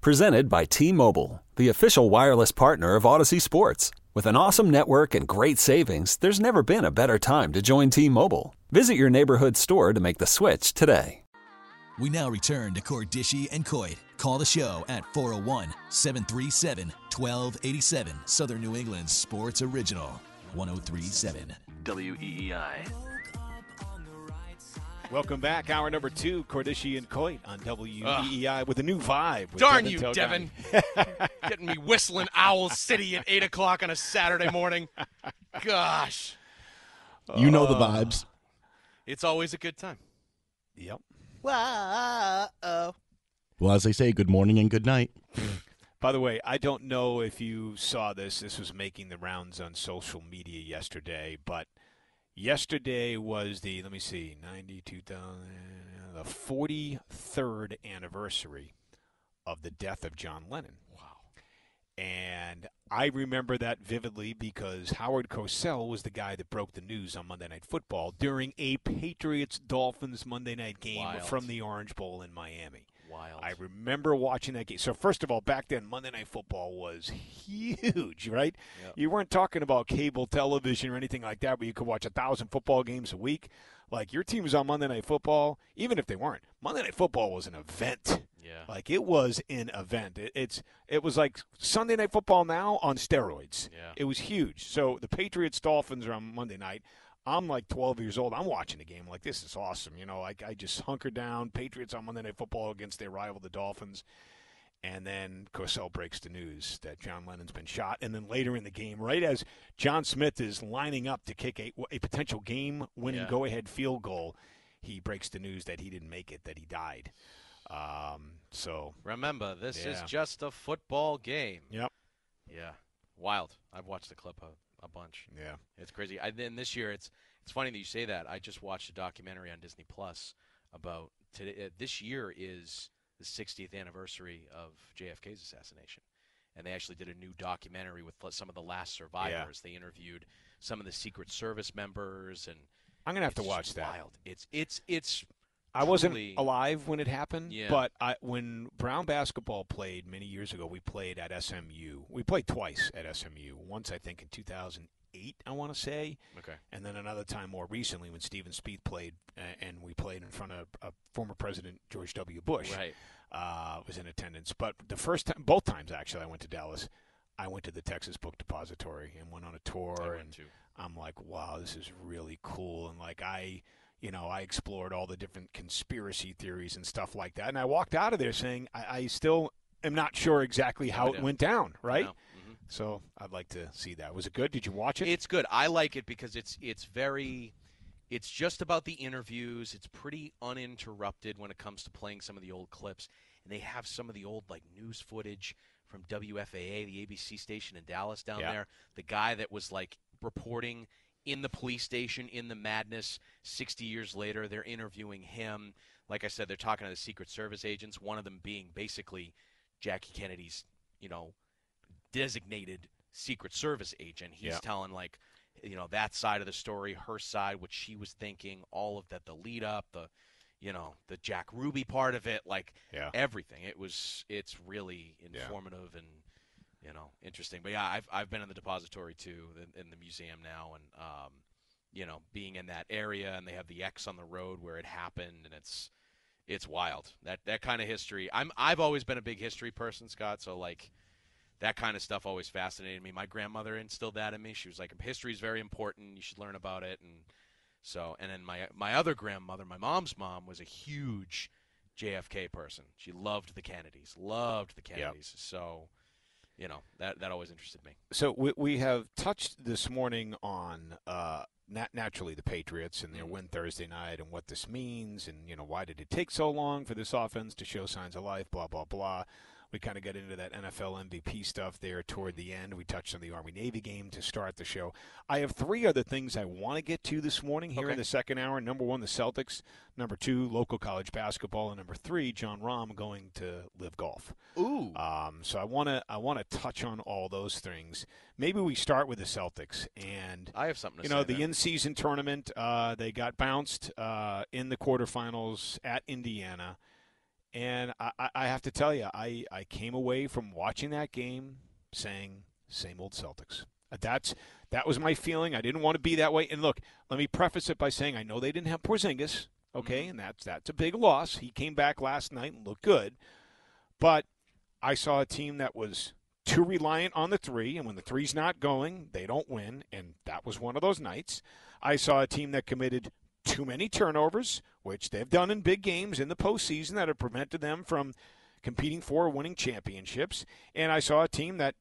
Presented by T Mobile, the official wireless partner of Audacy Sports. With an awesome network and great savings, there's never been a better time to join T Mobile. Visit your neighborhood store to make the switch today. We now return to Cordischi and Coit. Call the show at 401 737 1287. Southern New England's sports original. 1037 WEEI. Welcome back. Hour number two, Cordischi and Coit on WEEI with a new vibe. with Darn Devin you, Telgai. Devin. Getting me whistling Owl City at 8 o'clock on a Saturday morning. Gosh. You know the vibes. Uh, it's always a good time. Yep. Well, as they say, good morning and good night. By the way, I don't know if you saw this. This was making the rounds on social media yesterday, but yesterday was the, let me see, 92,000, the 43rd anniversary of the death of John Lennon. Wow. And I remember that vividly because Howard Cosell was the guy that broke the news on Monday Night Football during a Patriots Dolphins Monday night game Wild. from the Orange Bowl in Miami. Wild. I remember watching that game. So first of all, back then Monday Night Football was huge, right? Yep. You weren't talking about cable television or anything like that, where you could watch a thousand football games a week. Like your team was on Monday Night Football, even if they weren't. Monday Night Football was an event. Yeah. Like it was an event. It, it's it was like Sunday Night Football now on steroids. Yeah. It was huge. So the Patriots Dolphins are on Monday night. I'm like 12 years old. I'm watching the game. Like this is awesome. You know, like I just hunker down. Patriots on Monday Night Football against their rival, the Dolphins. And then Cosell breaks the news that John Lennon's been shot. And then later in the game, right as John Smith is lining up to kick a, a potential game-winning Yeah. go-ahead field goal, he breaks the news that he didn't make it, that he died. Um, so, Remember, this is just a football game. yep, Yeah. Wild. I've watched the clip a, a bunch. yeah. It's crazy. I, then this year, it's it's funny that you say that. I just watched a documentary on Disney Plus about today. Uh, this year is the 60th anniversary of JFK's assassination, and they actually did a new documentary with some of the last survivors. They interviewed some of the Secret Service members, and I'm gonna have to watch that. Wild. It's it's it's. I wasn't truly- alive when it happened, Yeah. but I, when Brown basketball played many years ago, we played at SMU. We played twice at SMU. Once, I think, in 2008, I want to say, Okay. and then another time more recently when Steven Spieth played, uh, and we played in front of uh, former President George W. Bush. Right. Uh, was in attendance, but the first time, both times actually, I went to Dallas. I went to the Texas Book Depository and went on a tour, and went to. I'm like, wow, this is really cool. And like, I, you know, I explored all the different conspiracy theories and stuff like that. And I walked out of there saying, I, I still am not sure exactly how it went down, right? Mhm. So I'd like to see that. Was it good? Did you watch it? It's good. I like it because it's it's very it's just about the interviews. It's pretty uninterrupted when it comes to playing some of the old clips. And they have some of the old like news footage from WFAA, the ABC station in Dallas down Yeah. there. The guy that was like reporting in the police station in the madness 60 years later, they're interviewing him. Like I said, they're talking to the Secret Service agents, one of them being basically Jackie Kennedy's, you know, designated Secret Service agent. He's Yeah. telling like, you know, that side of the story, her side, what she was thinking, all of that, the lead up, the, you know, the Jack Ruby part of it, like Yeah. everything. It was, it's really Yeah. informative and, you know, interesting. But yeah, I've I've been in the depository too, in, in the museum now, and um, you know, being in that area, and they have the X on the road where it happened, and it's it's wild. That that kind of history. I'm I've always been a big history person, Scott. So like that kind of stuff always fascinated me. My grandmother instilled that in me. She was like, history is very important. You should learn about it. And so, and then my my other grandmother, my mom's mom, was a huge JFK person. She loved the Kennedys, loved the Kennedys. So, you know, that that always interested me. So we, we have touched this morning on uh, nat- naturally the Patriots and their Mm-hmm. win Thursday night and what this means and you know why did it take so long for this offense to show signs of life blah blah blah. We kind of got into that NFL MVP stuff there toward the end. We touched on the Army Navy game to start the show. I have three other things I want to get to this morning here Okay. in the second hour. Number one, the Celtics. Number two, local college basketball. And number three, Jon Rahm going to LIV Golf. Ooh. Um, so I want to I want to touch on all those things. Maybe we start with the Celtics and I have something to you know the in-season tournament. Uh, they got bounced uh, in the quarterfinals at Indiana, and I, I- have to tell you, I, I came away from watching that game saying, "Same old Celtics." Uh, That's that was my feeling. I didn't want to be that way. And look, let me preface it by saying I know they didn't have Porzingis, okay, and that's that's a big loss. He came back last night and looked good, but I saw a team that was too reliant on the three, and when the three's not going, they don't win, and that was one of those nights. I saw a team that committed too many turnovers, which they've done in big games in the postseason that have prevented them from competing for winning championships. And I saw a team that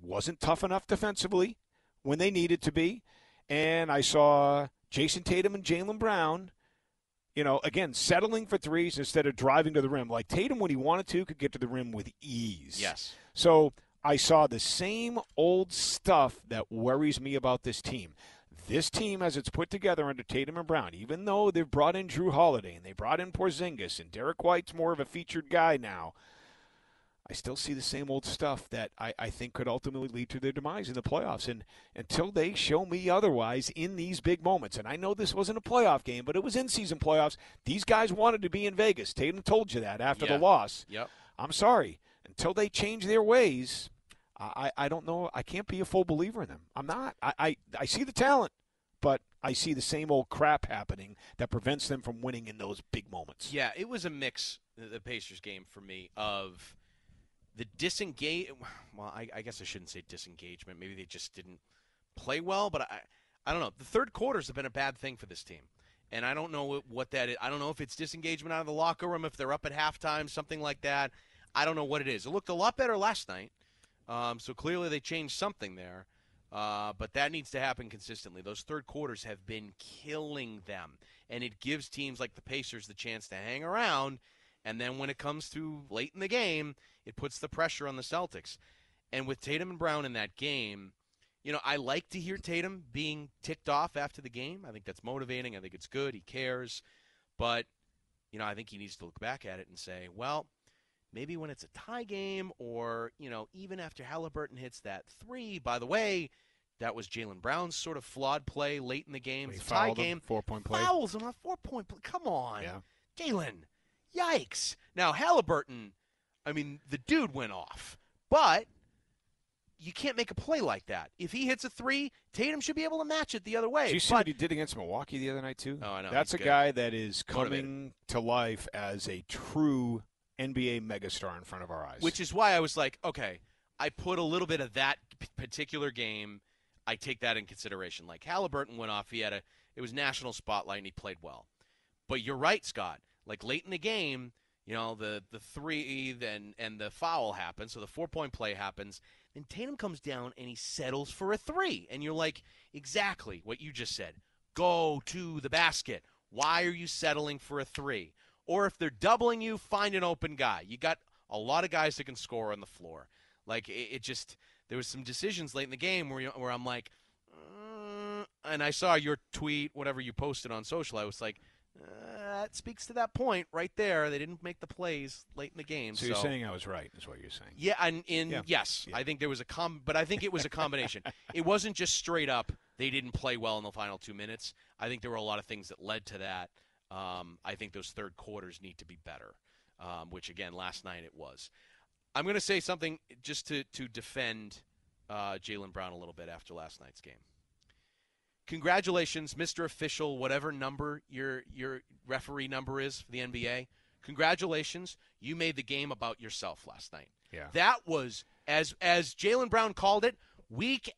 wasn't tough enough defensively when they needed to be. And I saw Jayson Tatum and Jaylen Brown, you know, again, settling for threes instead of driving to the rim. Like Tatum, when he wanted to, could get to the rim with ease. Yes. So I saw the same old stuff that worries me about this team. This team, as it's put together under Tatum and Brown, even though they've brought in Jrue Holiday and they brought in Porzingis and Derrick White's more of a featured guy now, I still see the same old stuff that I, I think could ultimately lead to their demise in the playoffs. And until they show me otherwise in these big moments, and I know this wasn't a playoff game, but it was in season playoffs, these guys wanted to be in Vegas. Tatum told you that after Yeah. the loss. Yep. I'm sorry. Until they change their ways, I, I don't know. I can't be a full believer in them. I'm not. I, I, I see the talent, but I see the same old crap happening that prevents them from winning in those big moments. Yeah, it was a mix, the Pacers game for me, of the disengage. Well, I, I guess I shouldn't say disengagement. Maybe they just didn't play well, but I, I don't know. The third quarters have been a bad thing for this team. And I don't know what- what that is. I don't know if it's disengagement out of the locker room, if they're up at halftime, something like that. I don't know what it is. It looked a lot better last night. Um, so clearly they changed something there. Uh, but that needs to happen consistently. Those third quarters have been killing them. And it gives teams like the Pacers the chance to hang around. And then when it comes to late in the game, it puts the pressure on the Celtics. And with Tatum and Brown in that game, you know, I like to hear Tatum being ticked off after the game. I think that's motivating. I think it's good. He cares. But, you know, I think he needs to look back at it and say, well, maybe when it's a tie game or, you know, even after Halliburton hits that three, by the way, that was Jaylen Brown's sort of flawed play late in the game. It's a tie game. four-point play. Fouls on a four point play. Come on. Yeah. Jaylen. Yikes. Now, Halliburton, I mean, the dude went off. But you can't make a play like that. If he hits a three, Tatum should be able to match it the other way. Did you see but what he did against Milwaukee the other night too? Oh, I know. That's He's a good. guy that is Motivated. coming to life as a true NBA megastar in front of our eyes. Which is why I was like, okay, I put a little bit of that p- particular game. I take that in consideration. Like Halliburton went off. He had a it was national spotlight and he played well. But you're right, Scott. Like late in the game, you know, the the three then and the foul happens, so the four point play happens. Then Tatum comes down and he settles for a three, and you're like, exactly what you just said. Go to the basket. Why are you settling for a three? Or if they're doubling you, find an open guy. You got a lot of guys that can score on the floor. Like it, it just there was some decisions late in the game where you, where I'm like, uh, and I saw your tweet, whatever you posted on social. I was like, uh, that speaks to that point right there. They didn't make the plays late in the game. so you're saying I was right, is what you're saying. yeah, and in Yeah. yes, Yeah. I think there was a com, but I think it was a combination. it wasn't just straight up they didn't play well in the final two minutes. I think there were a lot of things that led to that. Um, I think those third quarters need to be better, um, which again last night it was. I'm going to say something just to to defend uh, Jaylen Brown a little bit after last night's game. Congratulations, Mr. Official, whatever number your your referee number is for the NBA. Congratulations, you made the game about yourself last night. Yeah. That was as as Jaylen Brown called it, weak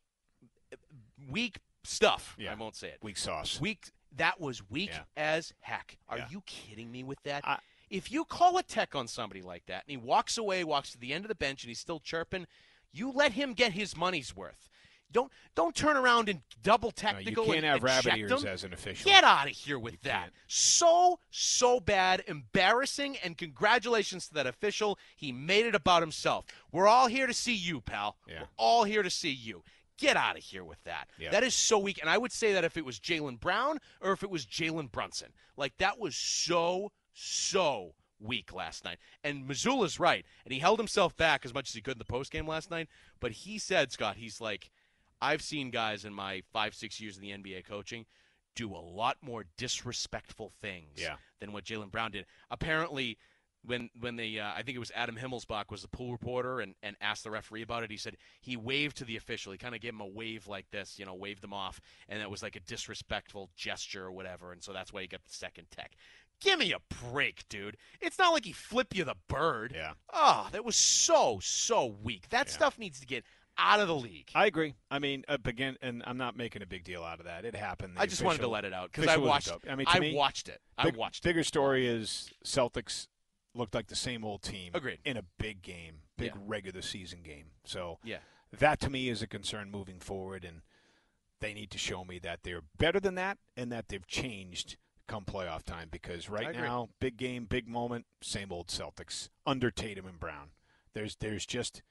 weak stuff. Yeah. I won't say it. Weak sauce. Weak that was weak Yeah. as heck. Are Yeah. you kidding me with that? I- if you call a tech on somebody like that and he walks away, walks to the end of the bench and he's still chirping, you let him get his money's worth. Don't don't turn around and double No, you can't and, have and rabbit ears them. as an official. Get out of here with You that. can't. So, so bad, embarrassing, and congratulations to that official. He made it about himself. We're all here to see you, pal. Yeah. We're all here to see you. Get out of here with that. Yeah. That is so weak. And I would say that if it was Jaylen Brown or if it was Jalen Brunson, like that was so, so weak last night. And Mazzulla's right. And he held himself back as much as he could in the postgame last night. But he said, Scott, he's like, I've seen guys in my five, six years in the NBA coaching do a lot more disrespectful things Yeah. than what Jaylen Brown did. Apparently, when when they, uh, I think it was Adam Himmelsbach was the pool reporter and, and asked the referee about it, he said he waved to the official. He kind of gave him a wave like this, you know, waved them off, and that was like a disrespectful gesture or whatever, and so that's why he got the second tech. Give me a break, dude. It's not like he flipped you the bird. Yeah. Oh, that was so, so weak. That Yeah. stuff needs to get out of the league. I agree. I mean, uh, again, and I'm not making a big deal out of that. It happened. The I just wanted to let it out because I watched. I mean, I me, watched it. I big- watched it. Bigger story is Celtics looked like the same old team. Agreed. In a big game, big Yeah. regular season game. So Yeah. that to me is a concern moving forward, and they need to show me that they're better than that and that they've changed come playoff time. Because right now, big game, big moment, same old Celtics under Tatum and Brown. There's there's just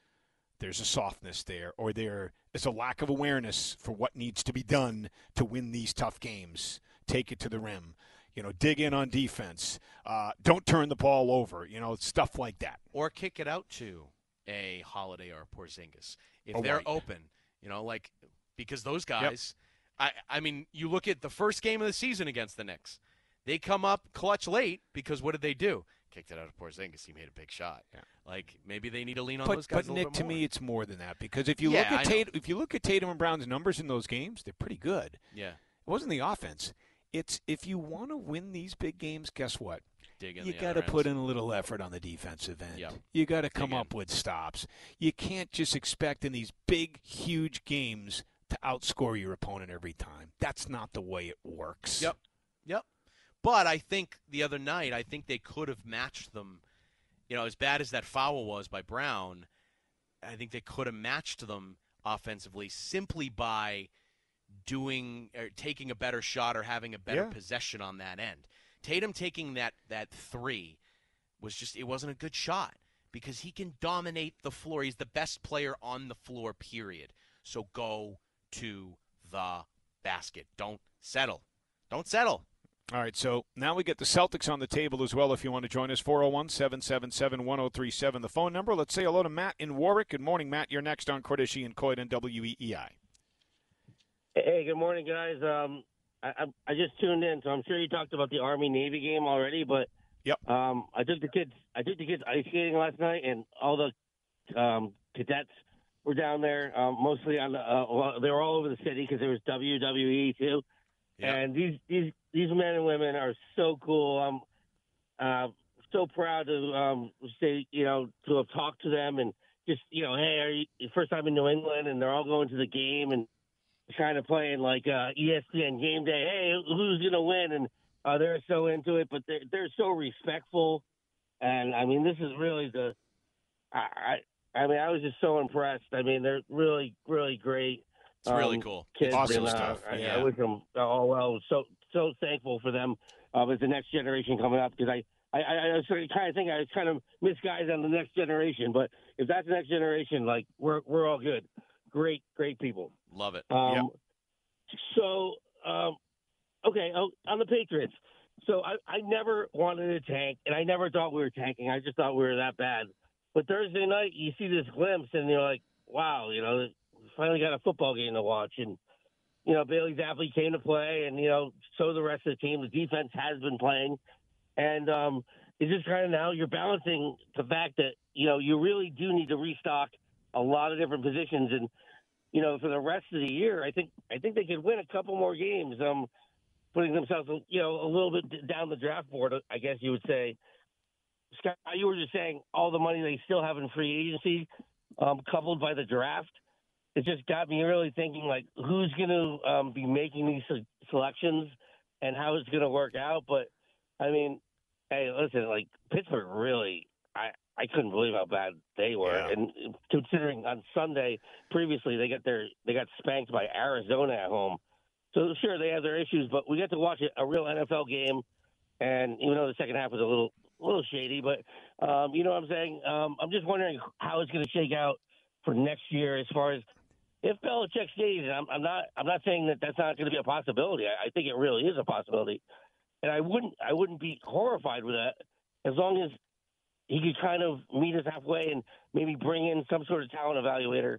there's a softness there, or there is a lack of awareness for what needs to be done to win these tough games. Take it to the rim. You know, dig in on defense. Uh, don't turn the ball over. You know, stuff like that. or kick it out to a Holiday or a Porzingis if A they're White. open. You know, like because those guys. I I mean, you look at the first game of the season against the Knicks. They come up clutch late because what did they do? Kicked it out of Porzingis. He made a big shot. Yeah. Like maybe they need to lean on But, those guys but a little Nick, to me, it's more than that because if you Yeah, look at. Tatum, if you look at Tatum and Brown's numbers in those games, they're pretty good. yeah, It wasn't the offense. It's if you want to win these big games, guess what? dig in You got to put in a little effort on the defensive end. Yep. You got to come in. up with stops. You can't just expect in these big, huge games to outscore your opponent every time. That's not the way it works. Yep. Yep. But I think the other night, I think they could have matched them. You know, as bad as that foul was by Brown, I think they could have matched them offensively simply by doing or taking a better shot or having a better Yeah. possession on that end. Tatum taking that that three was just it wasn't a good shot because he can dominate the floor. He's the best player on the floor. Period. So go to the basket. Don't settle. Don't settle. All right, so now we get the Celtics on the table as well if you want to join us. 401 777 1037, the phone number. Let's say hello to Matt in Warwick. Good morning, Matt. You're next on Cordischi and Coit and WEEI. Hey, good morning, guys. Um, I, I I just tuned in, so I'm sure you talked about the Army Navy game already, but Yep. Um, I took the kids. I took the kids ice skating last night, and all the um, cadets were down there. Um, mostly on the. Uh, well, they were all over the city because there was WWE too. Yeah. And these these these men and women are so cool. I'm uh, so proud to um, say you know to have talked to them and just you know hey, are you first time in New England? And they're all going to the game and kind of playing like uh, ESPN game day. Hey, who's gonna win? And uh, they're so into it, but they're they're so respectful. And I mean, this is really the. I I, I mean, I was just so impressed. I mean, they're really really great. It's really um, cool. Kids Awesome and, uh, stuff. I, Yeah. I wish them all well. So so thankful for them uh, as the next generation coming up because I. I, I, I was kind of thinking I was kind of misguided on the next generation, but if that's the next generation, like we're we're all good. Great, great people. Love it. Um, So, um, okay, oh, on the Patriots. So I, I never wanted to tank, and I never thought we were tanking. I just thought we were that bad. But Thursday night, you see this glimpse, and you're like, wow, you know, we finally got a football game to watch. And, you know, Bailey Zappe came to play, and, you know, so the rest of the team. The defense has been playing. And um, it's just kind of now you're balancing the fact that, you know, you really do need to restock a lot of different positions. And, you know, for the rest of the year, I think I think they could win a couple more games. Um, putting themselves, you know, a little bit down the draft board, I guess you would say. Scott, you were just saying all the money they still have in free agency, um, coupled by the draft, it just got me really thinking like who's going to um, be making these selections and how it's going to work out. But I mean, hey, listen, like Pittsburgh really, I I couldn't believe how bad they were. Yeah. And considering on Sunday previously they got their they got spanked by Arizona at home. So sure they have their issues, but we get to watch a, a real NFL game. And even though the second half was a little a little shady, but um, you know what I'm saying. Um, I'm just wondering how it's going to shake out for next year as far as if Belichick stays. And I'm, I'm not I'm not saying that that's not going to be a possibility. I, I think it really is a possibility, and I wouldn't I wouldn't be horrified with that as long as he could kind of meet us halfway and maybe bring in some sort of talent evaluator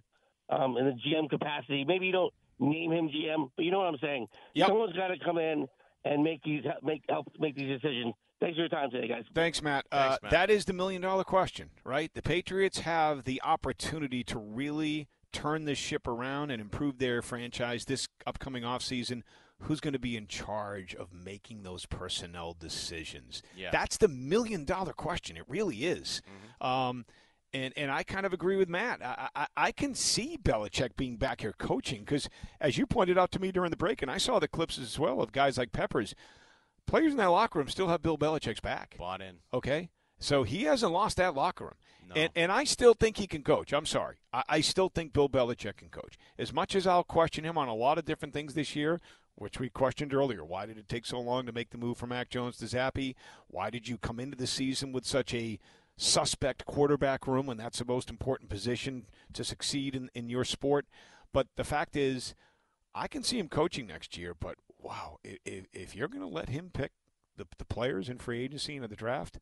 um, in the GM capacity. Maybe you don't name him GM, but you know what I'm saying. Yep. Someone's got to come in and make these make help make these decisions. Thanks for your time today, guys. Thanks, Matt. Thanks, uh, Matt. That is the million dollar question, right? The Patriots have the opportunity to really turn this ship around and improve their franchise this upcoming offseason. Who's going to be in charge of making those personnel decisions? Yeah. That's the million dollar question. It really is. Um, and, and I kind of agree with Matt. I, I, I can see Belichick being back here coaching because, as you pointed out to me during the break, and I saw the clips as well of guys like Peppers, players in that locker room still have Bill Belichick's back. Bought in. Okay, so he hasn't lost that locker room, No. and and I still think he can coach. I'm sorry, I, I still think Bill Belichick can coach. As much as I'll question him on a lot of different things this year, which we questioned earlier. Why did it take so long to make the move from Mac Jones to Zappe? Why did you come into the season with such a suspect quarterback room when that's the most important position to succeed in, in your sport? But the fact is, I can see him coaching next year. But wow, if, if you're going to let him pick the, the players in free agency and the draft,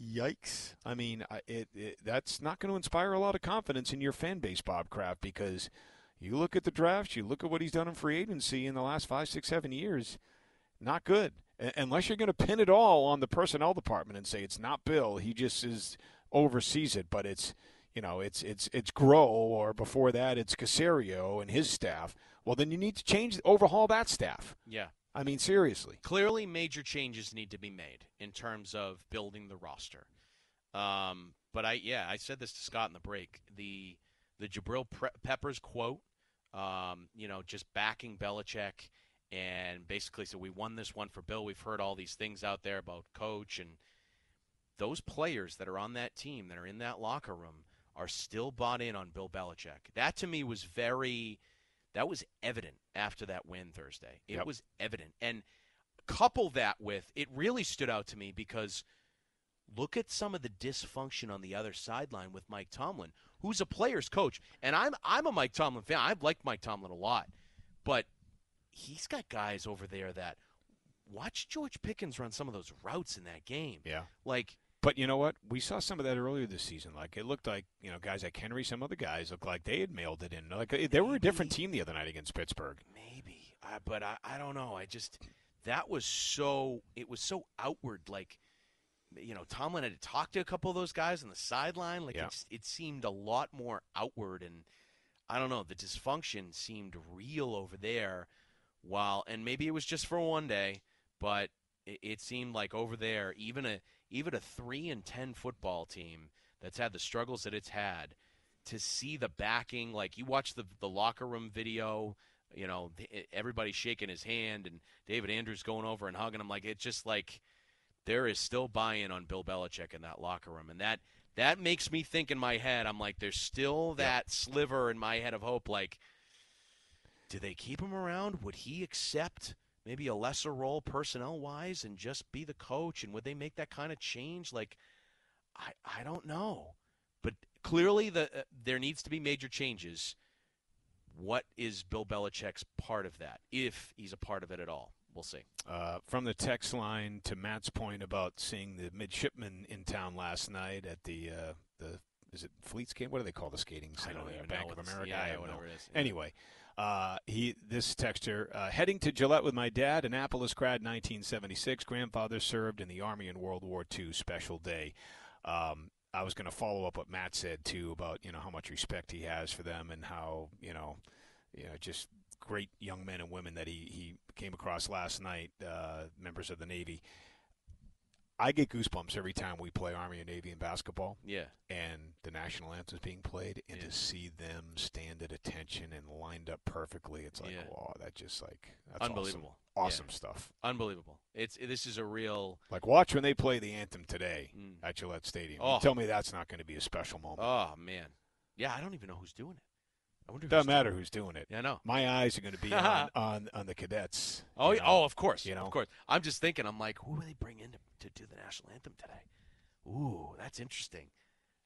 yikes! I mean, it, it that's not going to inspire a lot of confidence in your fan base, Bob Kraft, because you look at the drafts, you look at what he's done in free agency in the last five, six, seven years, not good. Unless you're going to pin it all on the personnel department and say it's not Bill, he just is oversees it, but it's you know it's it's it's Groh or before that it's Caserio and his staff. Well, then you need to change, overhaul that staff. Yeah. I mean, seriously. Clearly, major changes need to be made in terms of building the roster. Um, but I, yeah, I said this to Scott in the break. The the Jabrill Pre- Peppers quote, um, you know, just backing Belichick and basically said we won this one for Bill. We've heard all these things out there about coach and those players that are on that team that are in that locker room are still bought in on Bill Belichick. That to me was very that was evident after that win Thursday. It Yep. was evident. And couple that with it really stood out to me because look at some of the dysfunction on the other sideline with Mike Tomlin, who's a player's coach. And I'm I'm a Mike Tomlin fan. I've liked Mike Tomlin a lot. But he's got guys over there that watch George Pickens run some of those routes in that game. Yeah. Like But you know what? We saw some of that earlier this season. Like it looked like you know guys like Henry, some other guys looked like they had mailed it in. Like uh, they were a different team the other night against Pittsburgh. maybe, I, but I, I don't know. I just that was so it was so outward. Like you know, Tomlin had to talk to a couple of those guys on the sideline. Like Yeah. it, it seemed a lot more outward, and I don't know. The dysfunction seemed real over there. While and maybe it was just for one day, but it, it seemed like over there, even a even a three and ten football team that's had the struggles that it's had, to see the backing, like you watch the the locker room video, you know, everybody shaking his hand and David Andrews going over and hugging him, like it's just like there is still buy-in on Bill Belichick in that locker room, and that that makes me think in my head. I'm like, there's still that sliver in my head of hope, like. Do they keep him around? Would he accept maybe a lesser role personnel wise and just be the coach? And would they make that kind of change? Like, I I don't know, but clearly the uh, there needs to be major changes. What is Bill Belichick's part of that? If he's a part of it at all, we'll see. Uh, from the text line to Matt's point about seeing the midshipmen in town last night at the uh, the is it Fleets game? What do they call the skating I center don't there? Bank know of America. yeah, I have whatever no- it is, yeah. Anyway, uh, he this texter uh, heading to Gillette with my dad, Annapolis grad, 1976. Grandfather served in the Army in World War II. Special day. Um, I was going to follow up what Matt said too about you know how much respect he has for them and how you know you know just great young men and women that he he came across last night, uh, members of the Navy. I get goosebumps every time we play Army and Navy in basketball. Yeah. And the national anthem is being played, and Yeah. to see them stand at attention and lined up perfectly, it's like, Yeah. wow, that just like that's Unbelievable. awesome, Yeah. stuff. Unbelievable. It's this is a real. Like watch when they play the anthem today Mm. at Gillette Stadium. Oh. Tell me that's not going to be a special moment. Oh man. Yeah, I don't even know who's doing it. I wonder. Doesn't matter who's doing it. Yeah, I know. My eyes are going to be on, on on the cadets. Oh, you know? oh, of course, you know? of course. I'm just thinking. I'm like, who will they bring in to, to do the national anthem today? Ooh, that's interesting.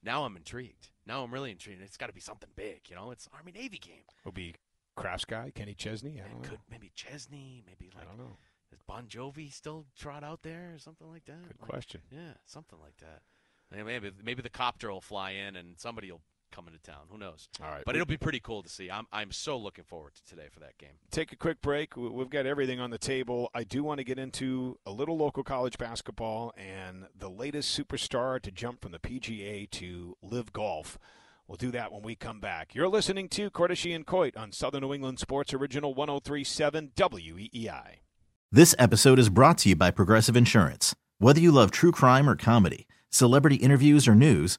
Now I'm intrigued. Now I'm really intrigued. It's got to be something big, you know. It's Army Navy game. Will be Kraft's guy Kenny Chesney. I don't know. could maybe Chesney, maybe like. I don't know. is Bon Jovi still trot out there or something like that? Good Like, question. Yeah, something like that. Maybe maybe the copter will fly in and somebody will come to town. Who knows? All right, But it'll be pretty cool to see. I'm I'm so looking forward to today for that game. take a quick break. We- We've got everything on the table. I do want to get into a little local college basketball and the latest superstar to jump from the PGA to LIV Golf. We'll do that when we come back. You're listening to Cordischi and Coit on Southern New England Sports Original 1037 WEEI. This episode is brought to you by Progressive Insurance. Whether you love true crime or comedy, celebrity interviews or news,